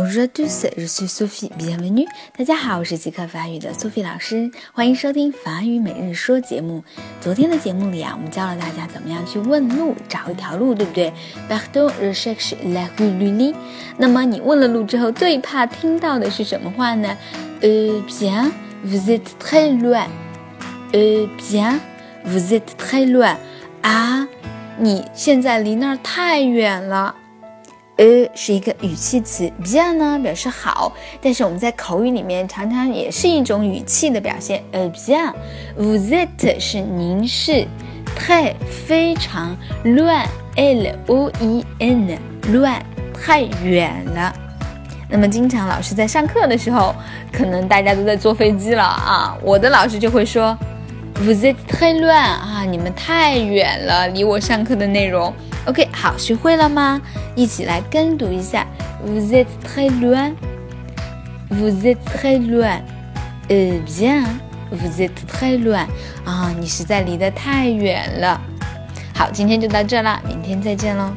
Bonjour à tous, je suis Sophie, bienvenue。大家好，我是即刻法语的 Sophie 老师，欢迎收听法语每日说节目。昨天的节目里啊，我们教了大家怎么样去问路，找一条路，对不对？Pardon, je cherche la rue Lully。那么你问了路之后，最怕听到的是什么话呢？呃，bien, vous êtes très loin。呃，bien, vous êtes très loin。啊，你现在离那儿太远了。呃，是一个语气词，bien 呢表示好，但是我们在口语里面常常也是一种语气的表现。呃，bien，vous êtes 是您是太非常乱，l o e n 乱太远了。那么经常老师在上课的时候，可能大家都在坐飞机了啊，我的老师就会说，vous êtes très loin 啊，你们太远了，离我上课的内容。OK，好，学会了吗？一起来跟读一下。Vous êtes très loin. Vous êtes très loin. Eh bien, vous êtes très loin. 啊，你实在离得太远了。好，今天就到这啦，明天再见喽。